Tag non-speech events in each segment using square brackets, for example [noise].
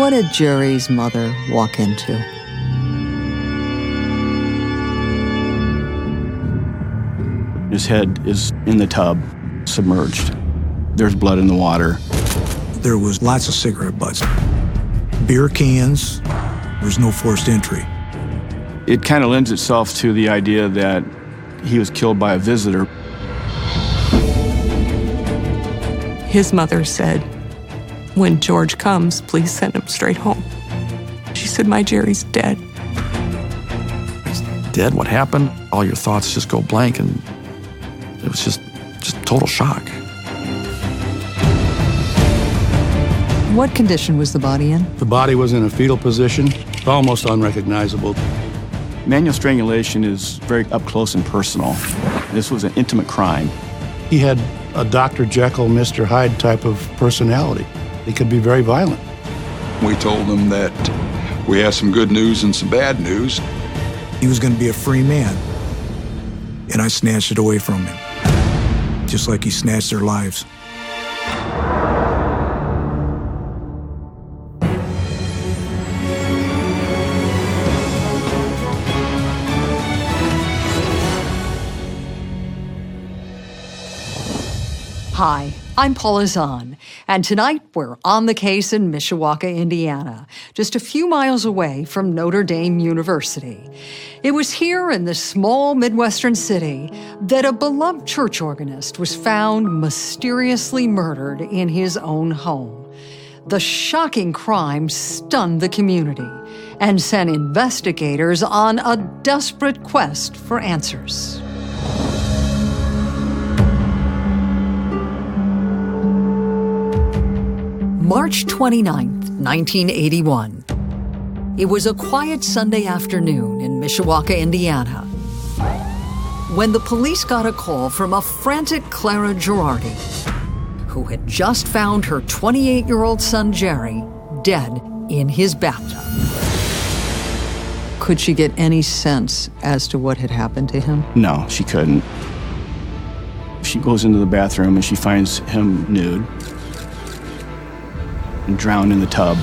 What did Jerry's mother walk into? His head is in the tub, submerged. There's blood in the water. There was lots of cigarette butts, beer cans. There's no forced entry. It kind of lends itself to the idea that he was killed by a visitor. His mother said, When George comes, please send him straight home. She said, My Jerry's dead. He's dead? What happened? All your thoughts just go blank, and it was just, just total shock. What condition was the body in? The body was in a fetal position, almost unrecognizable. Manual strangulation is very up close and personal. This was an intimate crime. He had a Dr. Jekyll, Mr. Hyde type of personality. He could be very violent. We told him that we have some good news and some bad news. He was going to be a free man. And I snatched it away from him, just like he snatched their lives. Hi, I'm Paula Zahn, and tonight we're on the case in Mishawaka, Indiana, just a few miles away from Notre Dame University. It was here in this small Midwestern city that a beloved church organist was found mysteriously murdered in his own home. The shocking crime stunned the community and sent investigators on a desperate quest for answers. March 29, 1981. It was a quiet Sunday afternoon in Mishawaka, Indiana, when the police got a call from a frantic Clara Girardi, who had just found her 28 year old son Jerry dead in his bathtub. Could she get any sense as to what had happened to him? No, she couldn't. She goes into the bathroom and she finds him nude and drowned in the tub.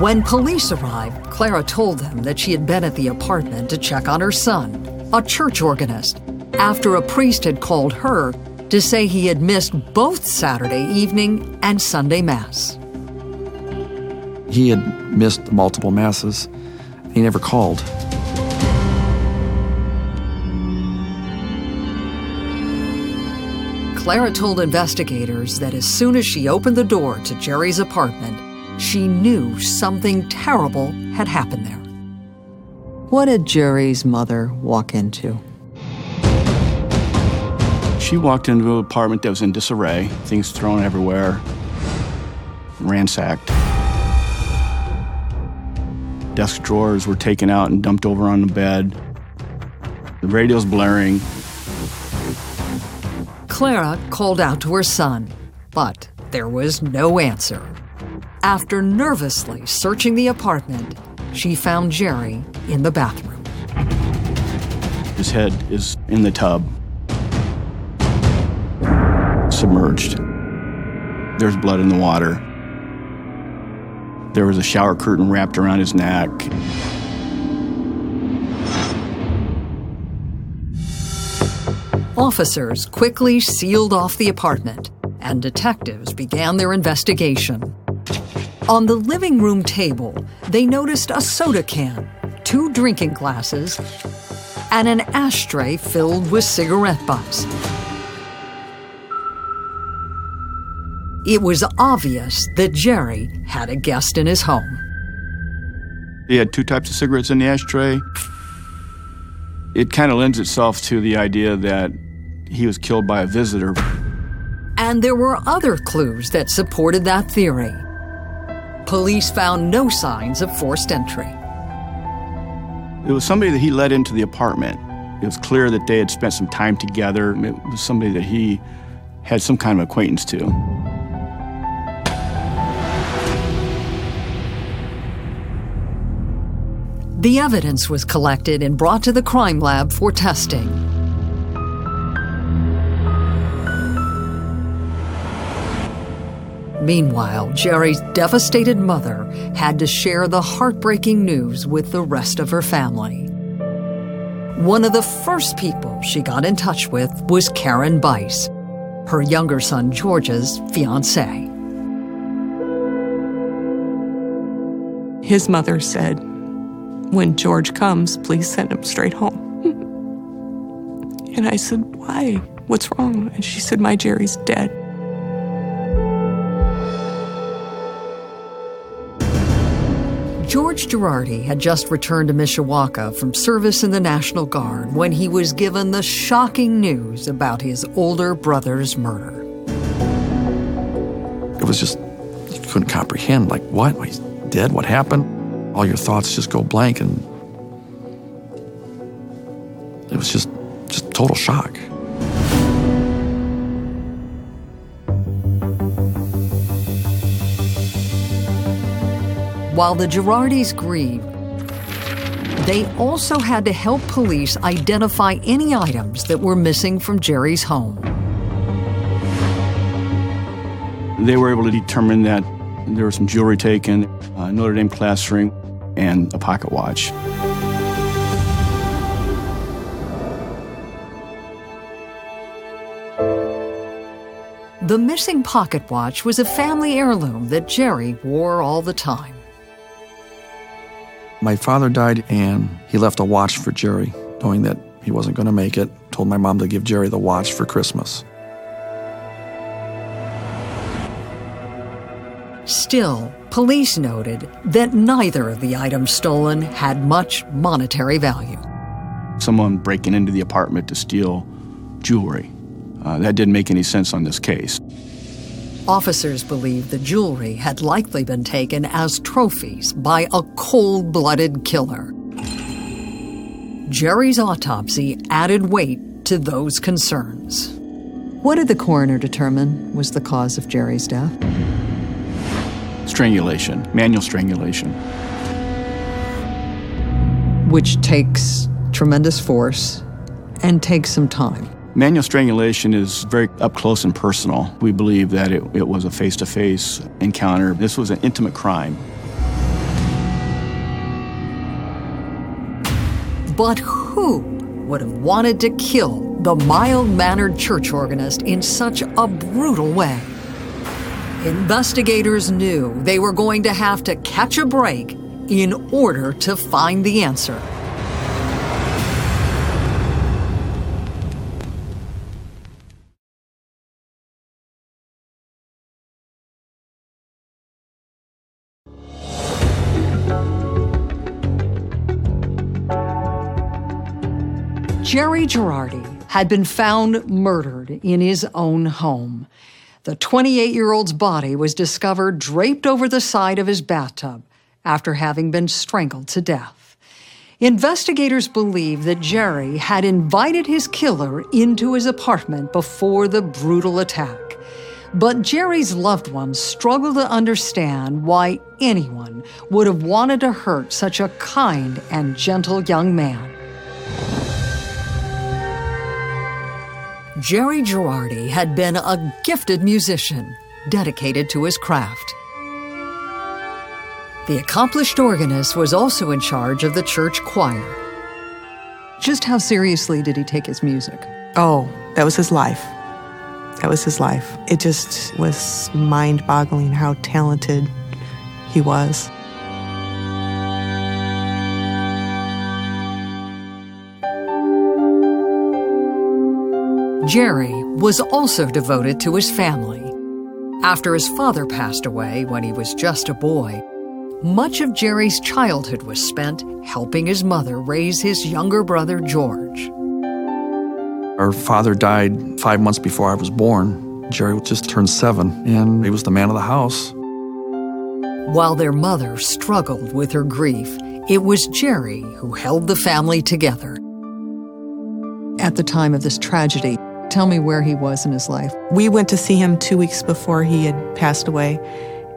When police arrived, Clara told them that she had been at the apartment to check on her son, a church organist, after a priest had called her to say he had missed both Saturday evening and Sunday Mass. He had missed multiple masses. He never called. Clara told investigators that as soon as she opened the door to Jerry's apartment, she knew something terrible had happened there. What did Jerry's mother walk into? She walked into an apartment that was in disarray, things thrown everywhere, ransacked. Desk drawers were taken out and dumped over on the bed. The radio's blaring. Clara called out to her son, but there was no answer. After nervously searching the apartment, she found Jerry in the bathroom. His head is in the tub, submerged. There's blood in the water. There was a shower curtain wrapped around his neck. Officers quickly sealed off the apartment, and detectives began their investigation. On the living room table, they noticed a soda can, two drinking glasses, and an ashtray filled with cigarette butts. It was obvious that Jerry had a guest in his home. He had two types of cigarettes in the ashtray. It kind of lends itself to the idea that he was killed by a visitor. And there were other clues that supported that theory. Police found no signs of forced entry. It was somebody that he let into the apartment. It was clear that they had spent some time together. It was somebody that he had some kind of acquaintance to. The evidence was collected and brought to the crime lab for testing. Meanwhile, Jerry's devastated mother had to share the heartbreaking news with the rest of her family. One of the first people she got in touch with was Karen Bice, her younger son George's fiancée. His mother said, When George comes, please send him straight home. [laughs] and I said, Why? What's wrong? And she said, My Jerry's dead. George Girardi had just returned to Mishawaka from service in the National Guard when he was given the shocking news about his older brother's murder. It was just, you couldn't comprehend, like, what? He's dead? What happened? All your thoughts just go blank, and it was just, just total shock. While the Girardis grieve, they also had to help police identify any items that were missing from Jerry's home. They were able to determine that there was some jewelry taken, a Notre Dame class ring, and a pocket watch. The missing pocket watch was a family heirloom that Jerry wore all the time. My father died, and he left a watch for Jerry, knowing that he wasn't going to make it. Told my mom to give Jerry the watch for Christmas. Still, police noted that neither of the items stolen had much monetary value. Someone breaking into the apartment to steal jewelry. Uh, that didn't make any sense on this case. Officers believe the jewelry had likely been taken as trophies by a cold blooded killer. Jerry's autopsy added weight to those concerns. What did the coroner determine was the cause of Jerry's death? Strangulation, manual strangulation. Which takes tremendous force and takes some time. Manual strangulation is very up close and personal. We believe that it, it was a face to face encounter. This was an intimate crime. But who would have wanted to kill the mild mannered church organist in such a brutal way? Investigators knew they were going to have to catch a break in order to find the answer. Jerry Girardi had been found murdered in his own home. The 28 year old's body was discovered draped over the side of his bathtub after having been strangled to death. Investigators believe that Jerry had invited his killer into his apartment before the brutal attack. But Jerry's loved ones struggle to understand why anyone would have wanted to hurt such a kind and gentle young man. Jerry Girardi had been a gifted musician, dedicated to his craft. The accomplished organist was also in charge of the church choir. Just how seriously did he take his music? Oh, that was his life. That was his life. It just was mind boggling how talented he was. Jerry was also devoted to his family. After his father passed away when he was just a boy, much of Jerry's childhood was spent helping his mother raise his younger brother, George. Our father died five months before I was born. Jerry just turned seven, and he was the man of the house. While their mother struggled with her grief, it was Jerry who held the family together. At the time of this tragedy, tell me where he was in his life. We went to see him two weeks before he had passed away,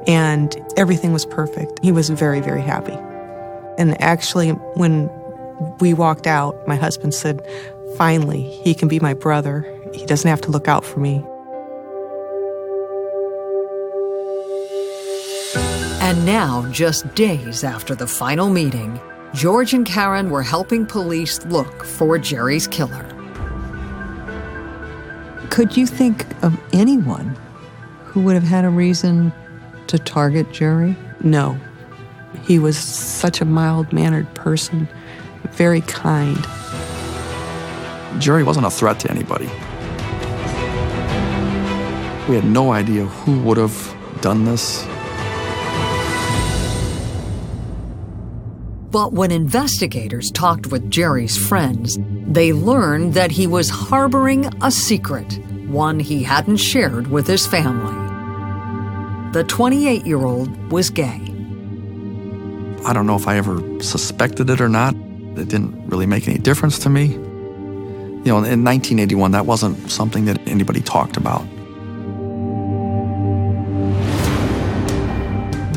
and everything was perfect. He was very, very happy. And actually, when we walked out, my husband said, Finally, he can be my brother. He doesn't have to look out for me. And now, just days after the final meeting, George and Karen were helping police look for Jerry's killer. Could you think of anyone who would have had a reason to target Jerry? No. He was such a mild mannered person, very kind. Jerry wasn't a threat to anybody. We had no idea who would have done this. But when investigators talked with Jerry's friends, they learned that he was harboring a secret, one he hadn't shared with his family. The 28 year old was gay. I don't know if I ever suspected it or not. It didn't really make any difference to me. You know, in 1981, that wasn't something that anybody talked about.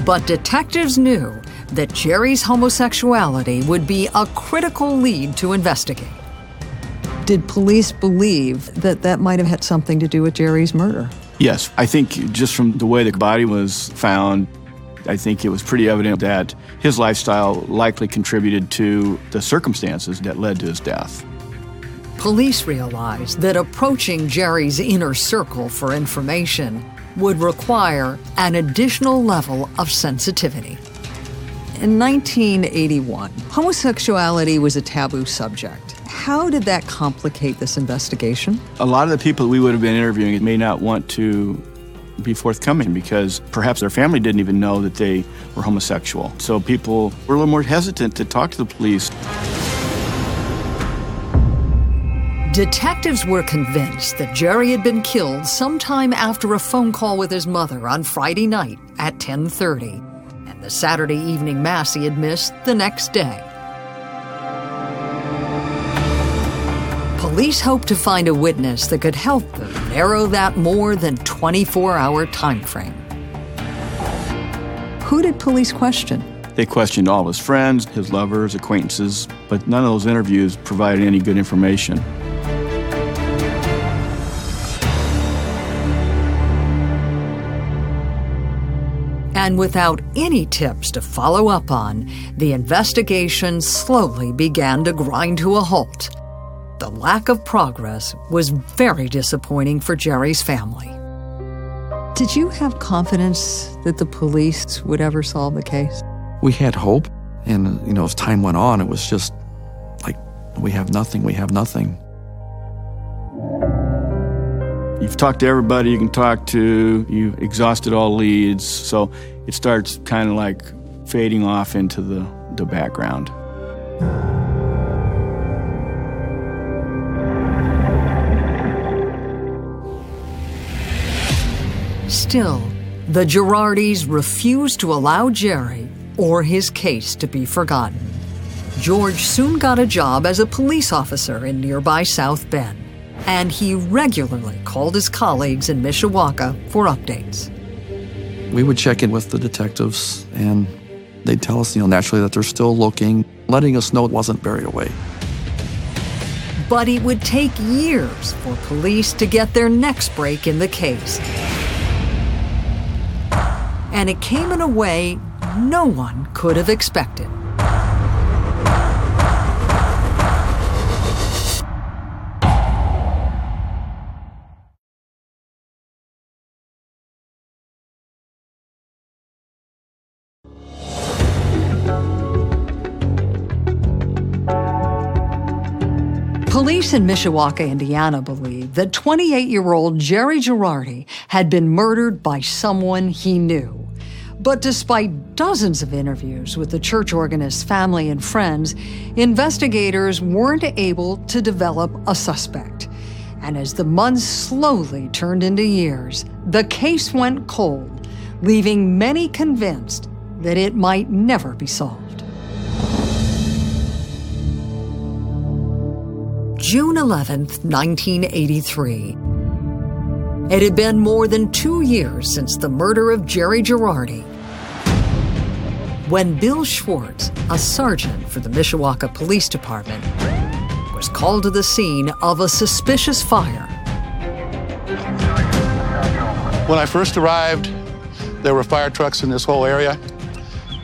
But detectives knew that Jerry's homosexuality would be a critical lead to investigate. Did police believe that that might have had something to do with Jerry's murder? Yes, I think just from the way the body was found, I think it was pretty evident that his lifestyle likely contributed to the circumstances that led to his death. Police realized that approaching Jerry's inner circle for information would require an additional level of sensitivity. In 1981, homosexuality was a taboo subject. How did that complicate this investigation? A lot of the people we would have been interviewing may not want to be forthcoming because perhaps their family didn't even know that they were homosexual. So people were a little more hesitant to talk to the police. Detectives were convinced that Jerry had been killed sometime after a phone call with his mother on Friday night at 10:30 and the Saturday evening mass he had missed the next day. Police hoped to find a witness that could help them narrow that more than 24-hour time frame. Who did police question? They questioned all his friends, his lovers, acquaintances, but none of those interviews provided any good information. And without any tips to follow up on, the investigation slowly began to grind to a halt. The lack of progress was very disappointing for Jerry's family. Did you have confidence that the police would ever solve the case? We had hope, and you know, as time went on, it was just like we have nothing, we have nothing. You've talked to everybody you can talk to, you've exhausted all leads, so it starts kind of like fading off into the, the background. Still, the Girardis refused to allow Jerry or his case to be forgotten. George soon got a job as a police officer in nearby South Bend, and he regularly called his colleagues in Mishawaka for updates. We would check in with the detectives, and they'd tell us, you know, naturally that they're still looking, letting us know it wasn't buried away. But it would take years for police to get their next break in the case. And it came in a way no one could have expected. Police in Mishawaka, Indiana believe that 28 year old Jerry Girardi had been murdered by someone he knew. But despite dozens of interviews with the church organist's family and friends, investigators weren't able to develop a suspect. And as the months slowly turned into years, the case went cold, leaving many convinced that it might never be solved. June 11th, 1983. It had been more than two years since the murder of Jerry Girardi. When Bill Schwartz, a sergeant for the Mishawaka Police Department, was called to the scene of a suspicious fire. When I first arrived, there were fire trucks in this whole area.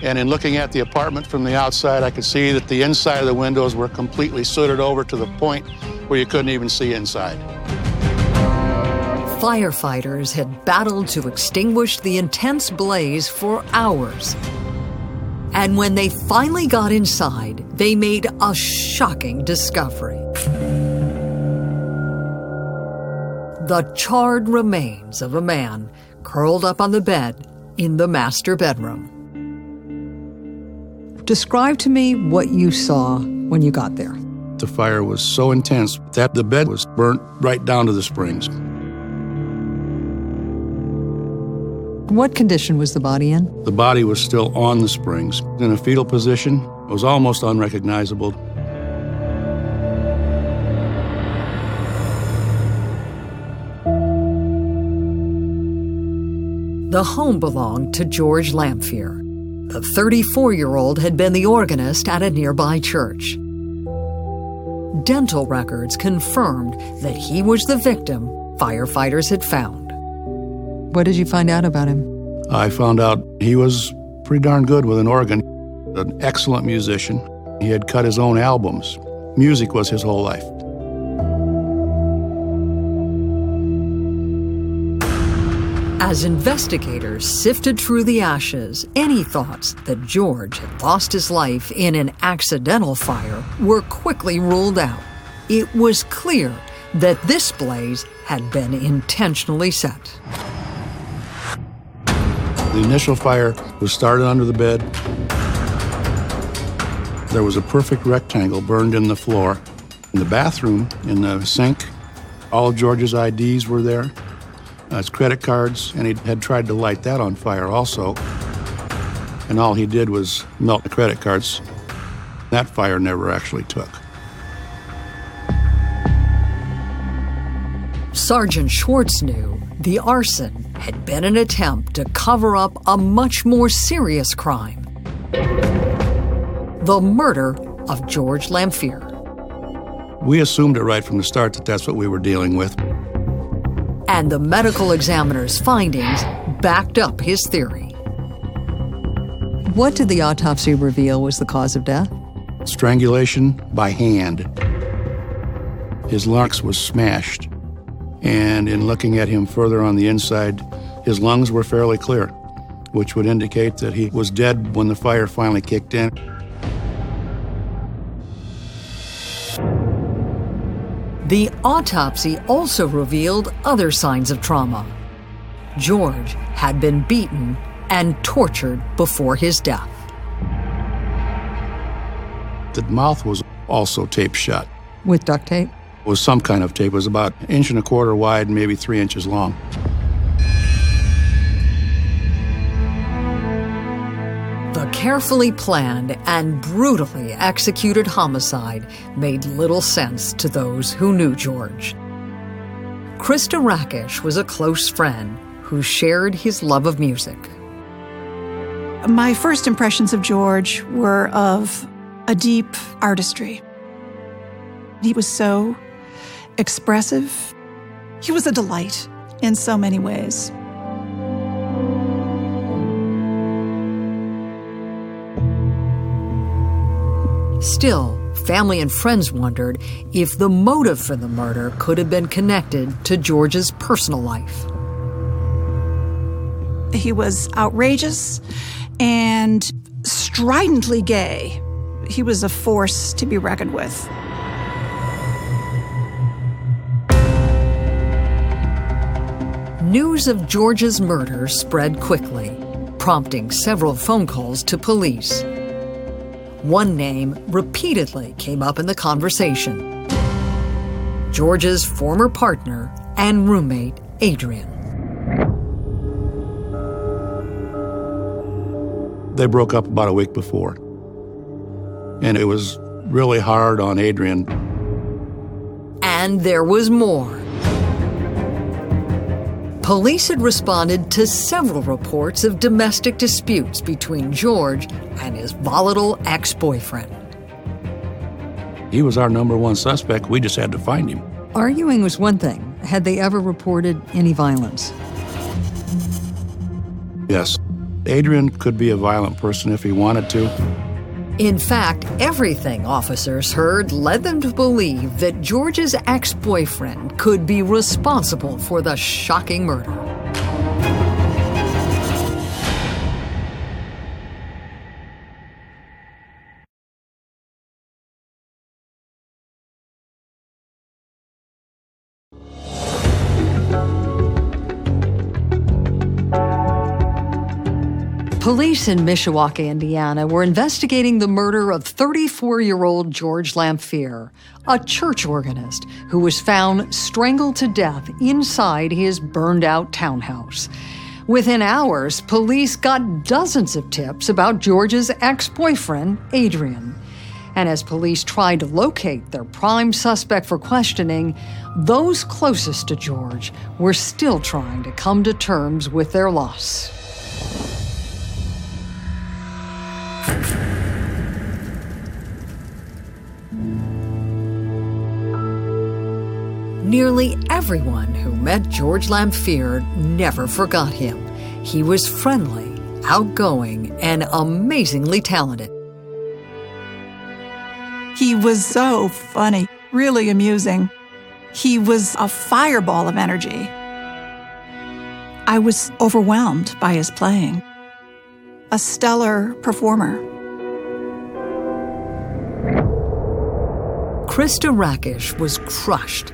And in looking at the apartment from the outside, I could see that the inside of the windows were completely sooted over to the point where you couldn't even see inside. Firefighters had battled to extinguish the intense blaze for hours. And when they finally got inside, they made a shocking discovery. The charred remains of a man curled up on the bed in the master bedroom. Describe to me what you saw when you got there. The fire was so intense that the bed was burnt right down to the springs. What condition was the body in? The body was still on the springs, in a fetal position. It was almost unrecognizable. The home belonged to George Lamphere. The 34 year old had been the organist at a nearby church. Dental records confirmed that he was the victim firefighters had found. What did you find out about him? I found out he was pretty darn good with an organ, an excellent musician. He had cut his own albums. Music was his whole life. As investigators sifted through the ashes, any thoughts that George had lost his life in an accidental fire were quickly ruled out. It was clear that this blaze had been intentionally set. The initial fire was started under the bed. There was a perfect rectangle burned in the floor. In the bathroom, in the sink, all George's IDs were there Uh, his credit cards, and he had tried to light that on fire also. And all he did was melt the credit cards. That fire never actually took. Sergeant Schwartz knew the arson had been an attempt to cover up a much more serious crime the murder of George Lamphere. We assumed it right from the start that that's what we were dealing with and the medical examiner's findings backed up his theory. What did the autopsy reveal was the cause of death? Strangulation by hand. His larynx was smashed, and in looking at him further on the inside, his lungs were fairly clear, which would indicate that he was dead when the fire finally kicked in. The autopsy also revealed other signs of trauma. George had been beaten and tortured before his death. The mouth was also taped shut. With duct tape? It was some kind of tape. It was about an inch and a quarter wide, maybe three inches long. The carefully planned and brutally executed homicide made little sense to those who knew George. Krista Rakish was a close friend who shared his love of music. My first impressions of George were of a deep artistry. He was so expressive. He was a delight in so many ways. Still, family and friends wondered if the motive for the murder could have been connected to George's personal life. He was outrageous and stridently gay. He was a force to be reckoned with. News of George's murder spread quickly, prompting several phone calls to police. One name repeatedly came up in the conversation George's former partner and roommate, Adrian. They broke up about a week before. And it was really hard on Adrian. And there was more. Police had responded to several reports of domestic disputes between George and his volatile ex boyfriend. He was our number one suspect. We just had to find him. Arguing was one thing. Had they ever reported any violence? Yes. Adrian could be a violent person if he wanted to. In fact, everything officers heard led them to believe that George's ex boyfriend could be responsible for the shocking murder. Police in Mishawaka, Indiana were investigating the murder of 34 year old George Lamphere, a church organist who was found strangled to death inside his burned out townhouse. Within hours, police got dozens of tips about George's ex boyfriend, Adrian. And as police tried to locate their prime suspect for questioning, those closest to George were still trying to come to terms with their loss. Nearly everyone who met George Lamphere never forgot him. He was friendly, outgoing, and amazingly talented. He was so funny, really amusing. He was a fireball of energy. I was overwhelmed by his playing. A stellar performer. Krista Rakish was crushed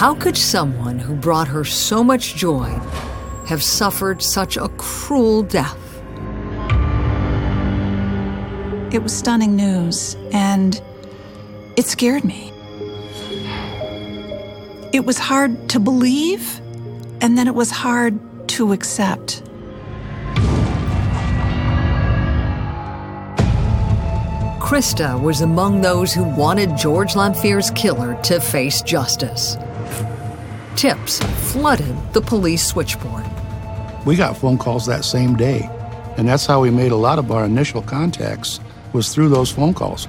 how could someone who brought her so much joy have suffered such a cruel death? It was stunning news, and it scared me. It was hard to believe, and then it was hard to accept. Krista was among those who wanted George Lamphere's killer to face justice tips flooded the police switchboard. We got phone calls that same day, and that's how we made a lot of our initial contacts was through those phone calls.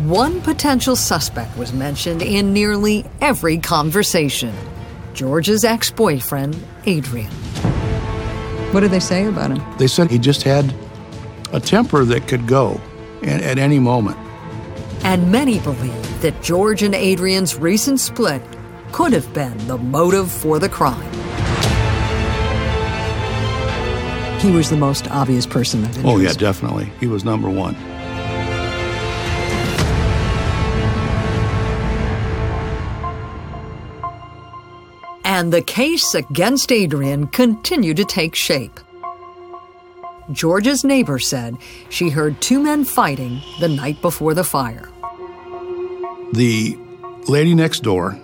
One potential suspect was mentioned in nearly every conversation. George's ex-boyfriend, Adrian. What did they say about him? They said he just had a temper that could go at any moment. And many believe that George and Adrian's recent split could have been the motive for the crime. He was the most obvious person of interest. Oh, yeah, definitely. He was number one. And the case against Adrian continued to take shape. George's neighbor said she heard two men fighting the night before the fire. The lady next door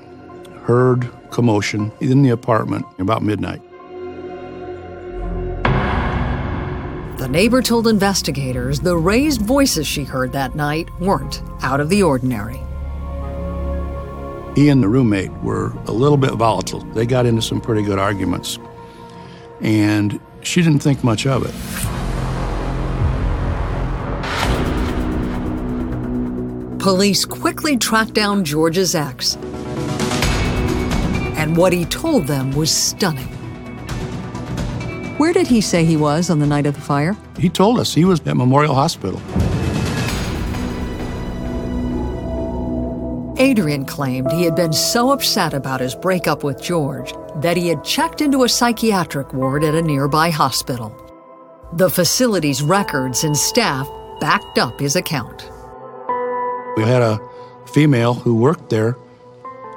heard commotion in the apartment about midnight. The neighbor told investigators the raised voices she heard that night weren't out of the ordinary. He and the roommate were a little bit volatile. They got into some pretty good arguments. And she didn't think much of it. Police quickly tracked down George's ex and what he told them was stunning. Where did he say he was on the night of the fire? He told us he was at Memorial Hospital. Adrian claimed he had been so upset about his breakup with George that he had checked into a psychiatric ward at a nearby hospital. The facility's records and staff backed up his account. We had a female who worked there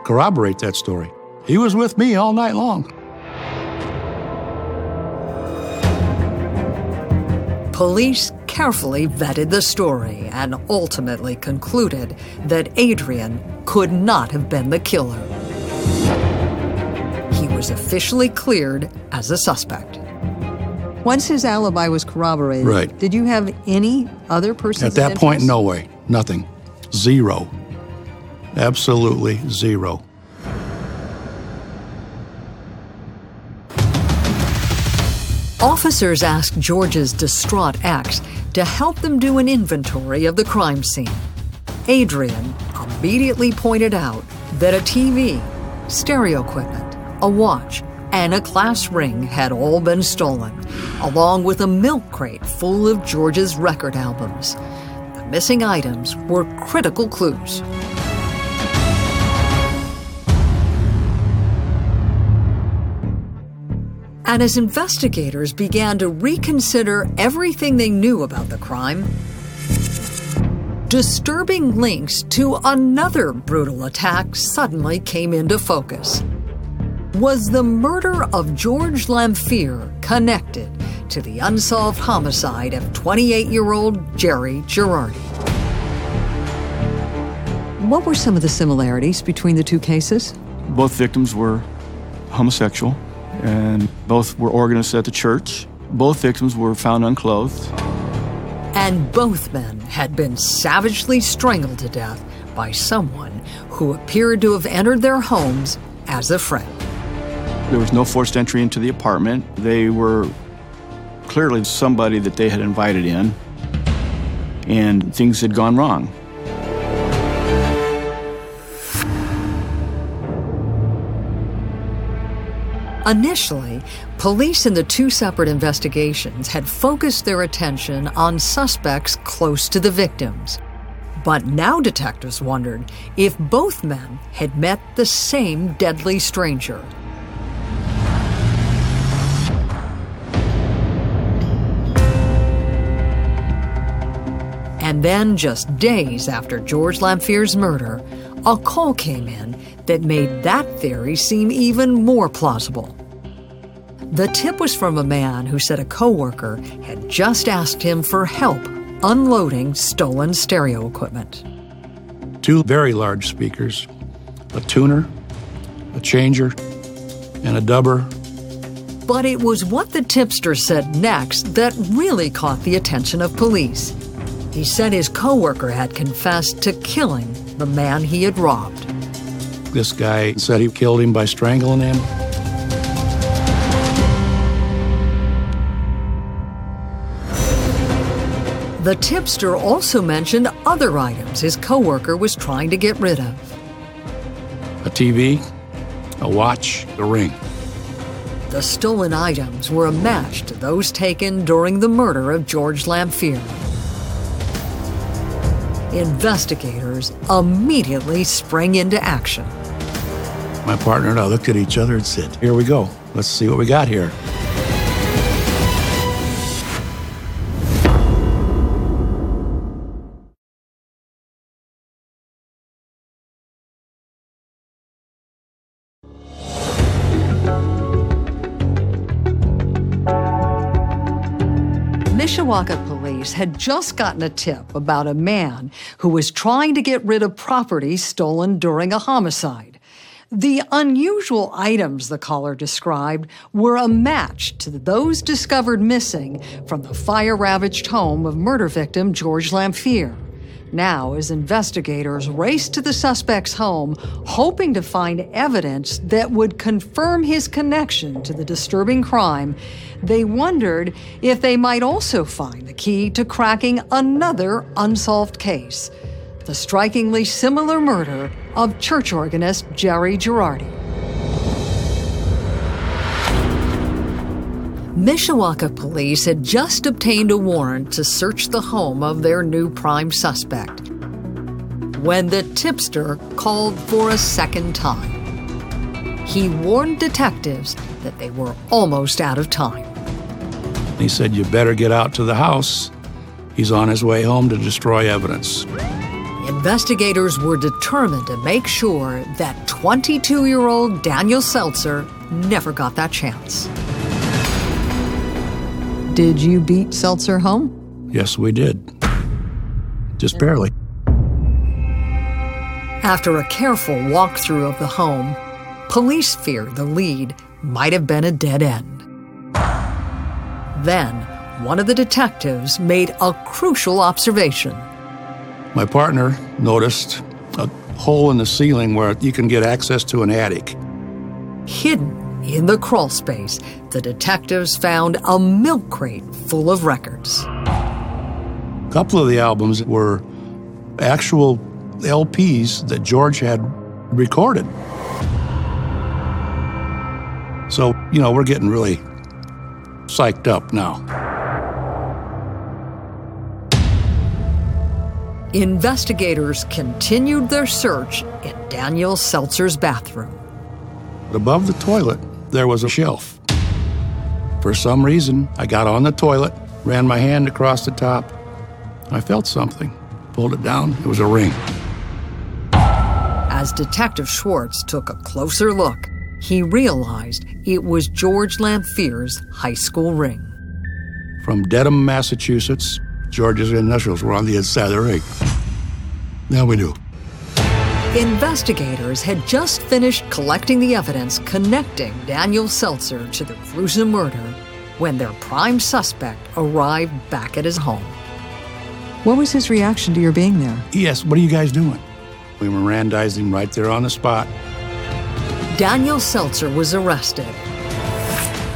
corroborate that story. He was with me all night long. Police carefully vetted the story and ultimately concluded that Adrian could not have been the killer. He was officially cleared as a suspect. Once his alibi was corroborated, right. did you have any other person? At that point, no way. Nothing. Zero. Absolutely zero. Officers asked George's distraught ex to help them do an inventory of the crime scene. Adrian immediately pointed out that a TV, stereo equipment, a watch, and a class ring had all been stolen, along with a milk crate full of George's record albums. Missing items were critical clues. And as investigators began to reconsider everything they knew about the crime, disturbing links to another brutal attack suddenly came into focus. Was the murder of George Lamphere connected to the unsolved homicide of 28 year old Jerry Girardi? What were some of the similarities between the two cases? Both victims were homosexual and both were organists at the church. Both victims were found unclothed. And both men had been savagely strangled to death by someone who appeared to have entered their homes as a friend. There was no forced entry into the apartment. They were clearly somebody that they had invited in, and things had gone wrong. Initially, police in the two separate investigations had focused their attention on suspects close to the victims. But now detectives wondered if both men had met the same deadly stranger. And then, just days after George Lamphere's murder, a call came in that made that theory seem even more plausible. The tip was from a man who said a coworker had just asked him for help unloading stolen stereo equipment. Two very large speakers, a tuner, a changer, and a dubber. But it was what the tipster said next that really caught the attention of police. He said his coworker had confessed to killing the man he had robbed. This guy said he killed him by strangling him. The tipster also mentioned other items his coworker was trying to get rid of. A TV, a watch, a ring. The stolen items were a match to those taken during the murder of George Lamphere. Investigators immediately sprang into action. My partner and I looked at each other and said, Here we go. Let's see what we got here. Mishawaka police had just gotten a tip about a man who was trying to get rid of property stolen during a homicide. The unusual items the caller described were a match to those discovered missing from the fire ravaged home of murder victim George Lamphere. Now, as investigators raced to the suspect's home, hoping to find evidence that would confirm his connection to the disturbing crime, they wondered if they might also find the key to cracking another unsolved case the strikingly similar murder of church organist Jerry Girardi. Mishawaka police had just obtained a warrant to search the home of their new prime suspect when the tipster called for a second time. He warned detectives that they were almost out of time. He said, You better get out to the house. He's on his way home to destroy evidence. Investigators were determined to make sure that 22 year old Daniel Seltzer never got that chance. Did you beat Seltzer home? Yes, we did. Just barely. After a careful walkthrough of the home, police feared the lead might have been a dead end. Then, one of the detectives made a crucial observation. My partner noticed a hole in the ceiling where you can get access to an attic. Hidden in the crawl space, the detectives found a milk crate full of records. A couple of the albums were actual LPs that George had recorded. So, you know, we're getting really psyched up now. Investigators continued their search in Daniel Seltzer's bathroom. Above the toilet, there was a shelf. For some reason, I got on the toilet, ran my hand across the top. I felt something. Pulled it down, it was a ring. As Detective Schwartz took a closer look, he realized it was George Lamphere's high school ring. From Dedham, Massachusetts, George's initials were on the inside of the ring. Now we knew. Investigators had just finished collecting the evidence connecting Daniel Seltzer to the gruesome murder when their prime suspect arrived back at his home. What was his reaction to your being there? Yes, what are you guys doing? We Mirandized him right there on the spot. Daniel Seltzer was arrested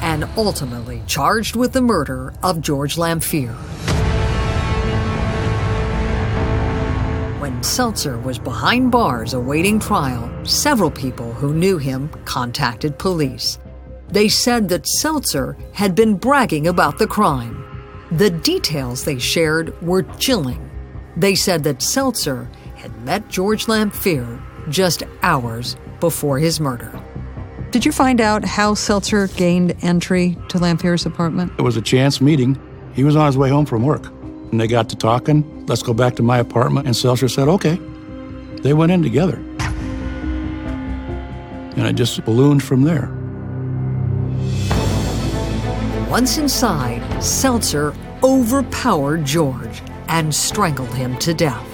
and ultimately charged with the murder of George Lamphere. Seltzer was behind bars awaiting trial, several people who knew him contacted police. They said that Seltzer had been bragging about the crime. The details they shared were chilling. They said that Seltzer had met George Lamphere just hours before his murder. Did you find out how Seltzer gained entry to Lamphere's apartment? It was a chance meeting. He was on his way home from work. And they got to talking. Let's go back to my apartment. And Seltzer said, okay. They went in together. And it just ballooned from there. Once inside, Seltzer overpowered George and strangled him to death.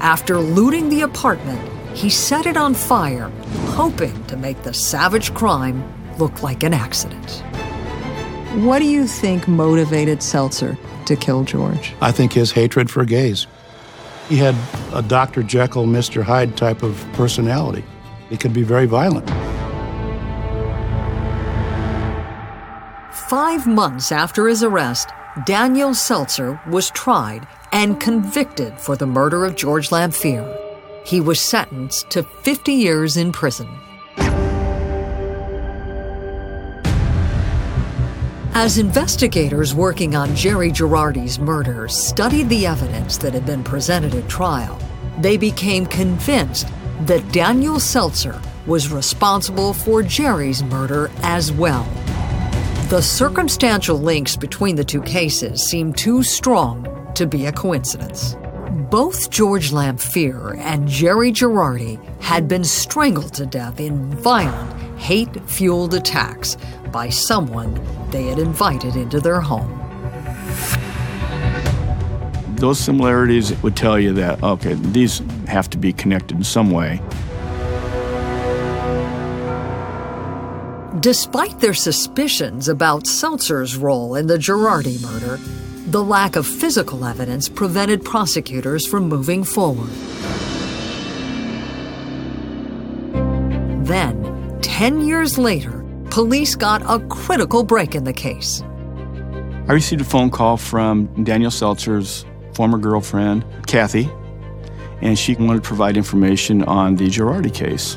After looting the apartment, he set it on fire, hoping to make the savage crime look like an accident. What do you think motivated Seltzer to kill George? I think his hatred for gays. He had a Dr. Jekyll, Mr. Hyde type of personality. He could be very violent. Five months after his arrest, Daniel Seltzer was tried and convicted for the murder of George Lamphere. He was sentenced to 50 years in prison. As investigators working on Jerry Girardi's murder studied the evidence that had been presented at trial, they became convinced that Daniel Seltzer was responsible for Jerry's murder as well. The circumstantial links between the two cases seemed too strong to be a coincidence. Both George Lamphere and Jerry Girardi had been strangled to death in violent, hate fueled attacks by someone they had invited into their home. Those similarities would tell you that, okay, these have to be connected in some way. Despite their suspicions about Seltzer's role in the Girardi murder, the lack of physical evidence prevented prosecutors from moving forward. Then, 10 years later, police got a critical break in the case. I received a phone call from Daniel Seltzer's former girlfriend, Kathy, and she wanted to provide information on the Girardi case.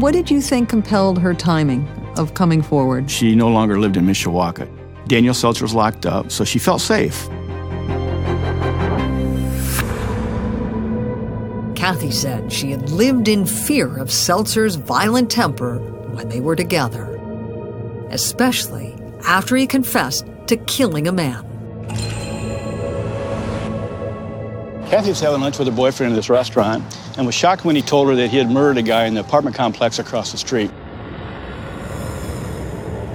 What did you think compelled her timing of coming forward? She no longer lived in Mishawaka. Daniel Seltzer was locked up, so she felt safe. Kathy said she had lived in fear of Seltzer's violent temper when they were together, especially after he confessed to killing a man. Kathy was having lunch with her boyfriend in this restaurant and was shocked when he told her that he had murdered a guy in the apartment complex across the street.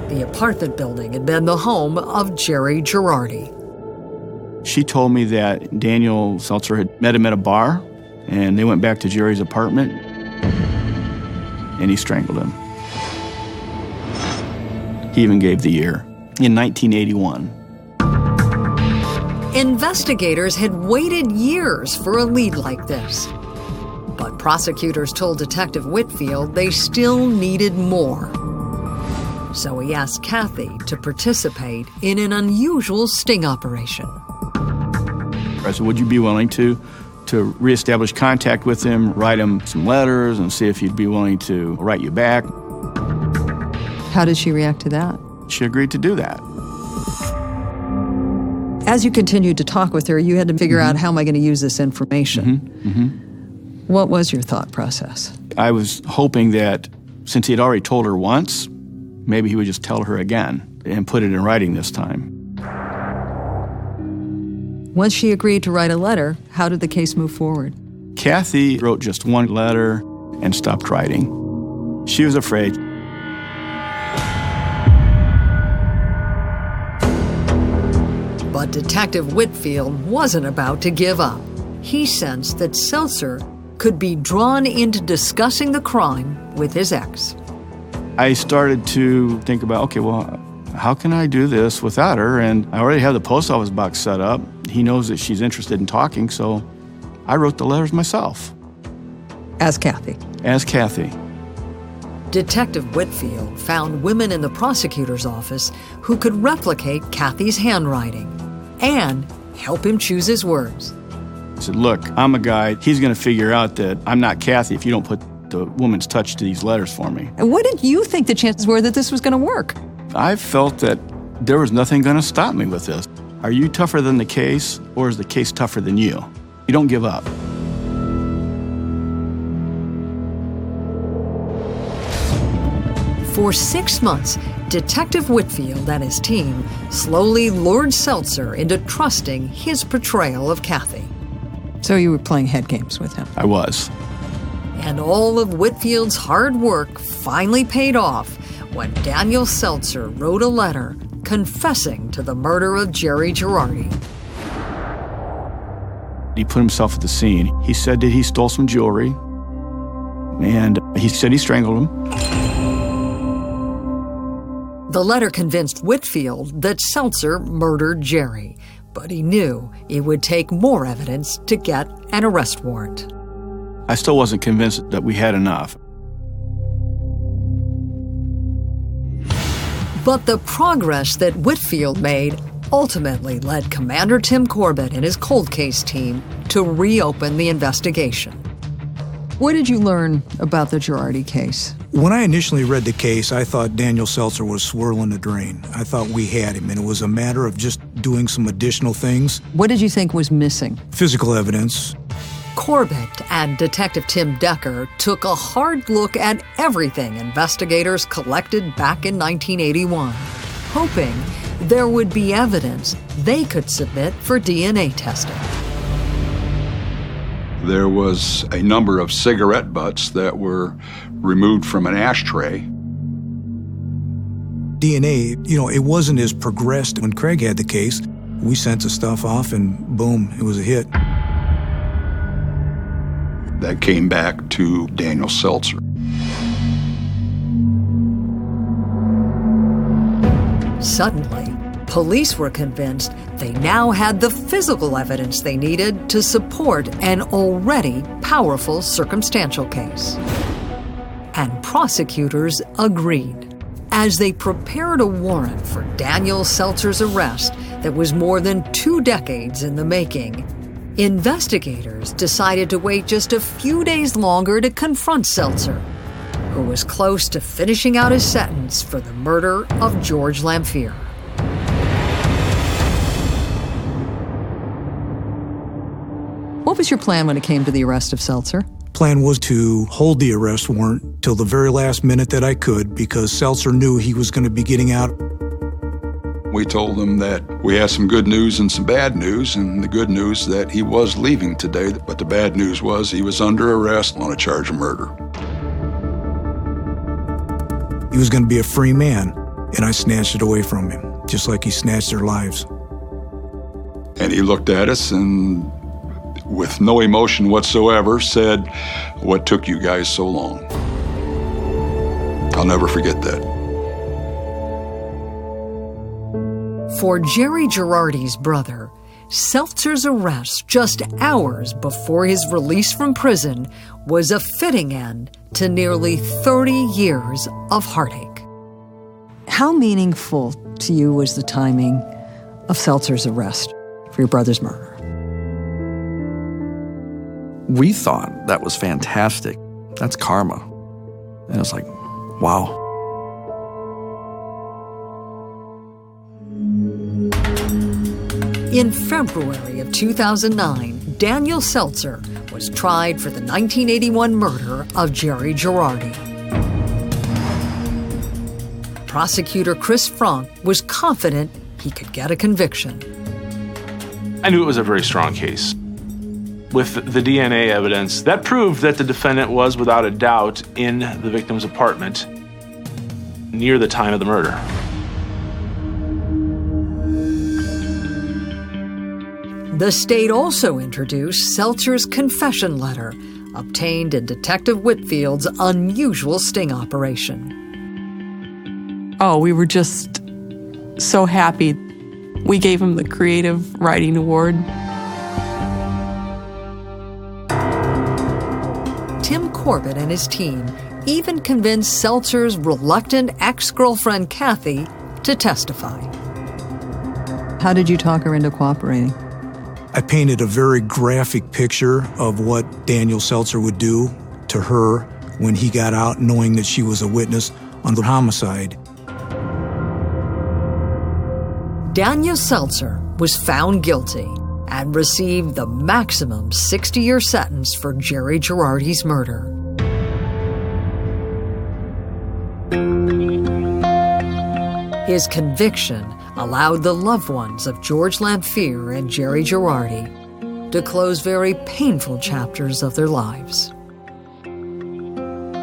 The apartment building had been the home of Jerry Girardi. She told me that Daniel Seltzer had met him at a bar, and they went back to Jerry's apartment, and he strangled him. He even gave the year in 1981. Investigators had waited years for a lead like this. But prosecutors told Detective Whitfield they still needed more. So he asked Kathy to participate in an unusual sting operation. I said, Would you be willing to to reestablish contact with him, write him some letters, and see if he'd be willing to write you back. How did she react to that? She agreed to do that. As you continued to talk with her, you had to figure mm-hmm. out how am I going to use this information? Mm-hmm. Mm-hmm. What was your thought process? I was hoping that since he had already told her once, maybe he would just tell her again and put it in writing this time. Once she agreed to write a letter, how did the case move forward? Kathy wrote just one letter and stopped writing. She was afraid. But Detective Whitfield wasn't about to give up. He sensed that Seltzer could be drawn into discussing the crime with his ex. I started to think about okay, well, how can I do this without her? And I already have the post office box set up. He knows that she's interested in talking, so I wrote the letters myself. As Kathy. As Kathy. Detective Whitfield found women in the prosecutor's office who could replicate Kathy's handwriting and help him choose his words. I said, Look, I'm a guy. He's going to figure out that I'm not Kathy if you don't put the woman's touch to these letters for me. And what did you think the chances were that this was going to work? I felt that there was nothing going to stop me with this. Are you tougher than the case, or is the case tougher than you? You don't give up. For six months, Detective Whitfield and his team slowly lured Seltzer into trusting his portrayal of Kathy. So you were playing head games with him? I was. And all of Whitfield's hard work finally paid off when Daniel Seltzer wrote a letter confessing to the murder of Jerry Girardi. He put himself at the scene. He said that he stole some jewelry, and he said he strangled him. The letter convinced Whitfield that Seltzer murdered Jerry, but he knew it would take more evidence to get an arrest warrant. I still wasn't convinced that we had enough. But the progress that Whitfield made ultimately led Commander Tim Corbett and his cold case team to reopen the investigation. What did you learn about the Girardi case? When I initially read the case, I thought Daniel Seltzer was swirling the drain. I thought we had him, and it was a matter of just doing some additional things. What did you think was missing? Physical evidence, Corbett and Detective Tim Decker took a hard look at everything investigators collected back in 1981, hoping there would be evidence they could submit for DNA testing. There was a number of cigarette butts that were removed from an ashtray. DNA, you know, it wasn't as progressed when Craig had the case. We sent the stuff off and boom, it was a hit that came back to Daniel Seltzer. Suddenly, police were convinced they now had the physical evidence they needed to support an already powerful circumstantial case. And prosecutors agreed. As they prepared a warrant for Daniel Seltzer's arrest that was more than two decades in the making, Investigators decided to wait just a few days longer to confront Seltzer, who was close to finishing out his sentence for the murder of George Lamphere. What was your plan when it came to the arrest of Seltzer? Plan was to hold the arrest warrant till the very last minute that I could because Seltzer knew he was going to be getting out we told him that we had some good news and some bad news, and the good news that he was leaving today, but the bad news was he was under arrest on a charge of murder. He was going to be a free man, and I snatched it away from him, just like he snatched their lives. And he looked at us and, with no emotion whatsoever, said, What took you guys so long? I'll never forget that. For Jerry Girardi's brother, Seltzer's arrest just hours before his release from prison was a fitting end to nearly 30 years of heartache. How meaningful to you was the timing of Seltzer's arrest for your brother's murder? we thought that was fantastic. That's karma. And it's like, wow. In February of 2009, Daniel Seltzer was tried for the 1981 murder of Jerry Girardi. Prosecutor Chris Frank was confident he could get a conviction. I knew it was a very strong case. With the DNA evidence, that proved that the defendant was without a doubt in the victim's apartment near the time of the murder. The state also introduced Seltzer's confession letter, obtained in Detective Whitfield's unusual sting operation. Oh, we were just so happy. We gave him the Creative Writing Award. Tim Corbett and his team even convinced Seltzer's reluctant ex girlfriend Kathy to testify. How did you talk her into cooperating? I painted a very graphic picture of what Daniel Seltzer would do to her when he got out, knowing that she was a witness on the homicide. Daniel Seltzer was found guilty and received the maximum 60 year sentence for Jerry Girardi's murder. His conviction allowed the loved ones of George Lamphere and Jerry Girardi to close very painful chapters of their lives.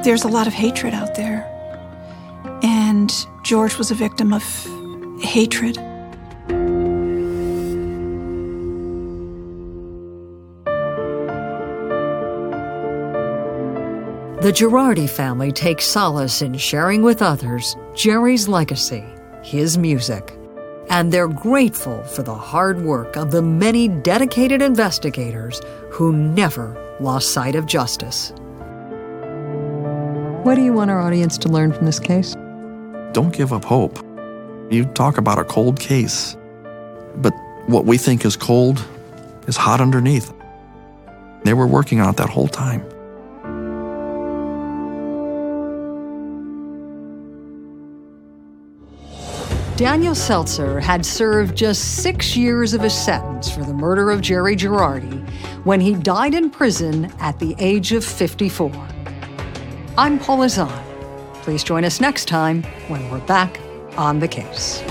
There's a lot of hatred out there. And George was a victim of hatred. The Girardi family takes solace in sharing with others Jerry's legacy, his music, and they're grateful for the hard work of the many dedicated investigators who never lost sight of justice. What do you want our audience to learn from this case? Don't give up hope. You talk about a cold case, but what we think is cold is hot underneath. They were working on it that whole time. Daniel Seltzer had served just six years of his sentence for the murder of Jerry Girardi when he died in prison at the age of 54. I'm Paula Zahn. Please join us next time when we're back on the case.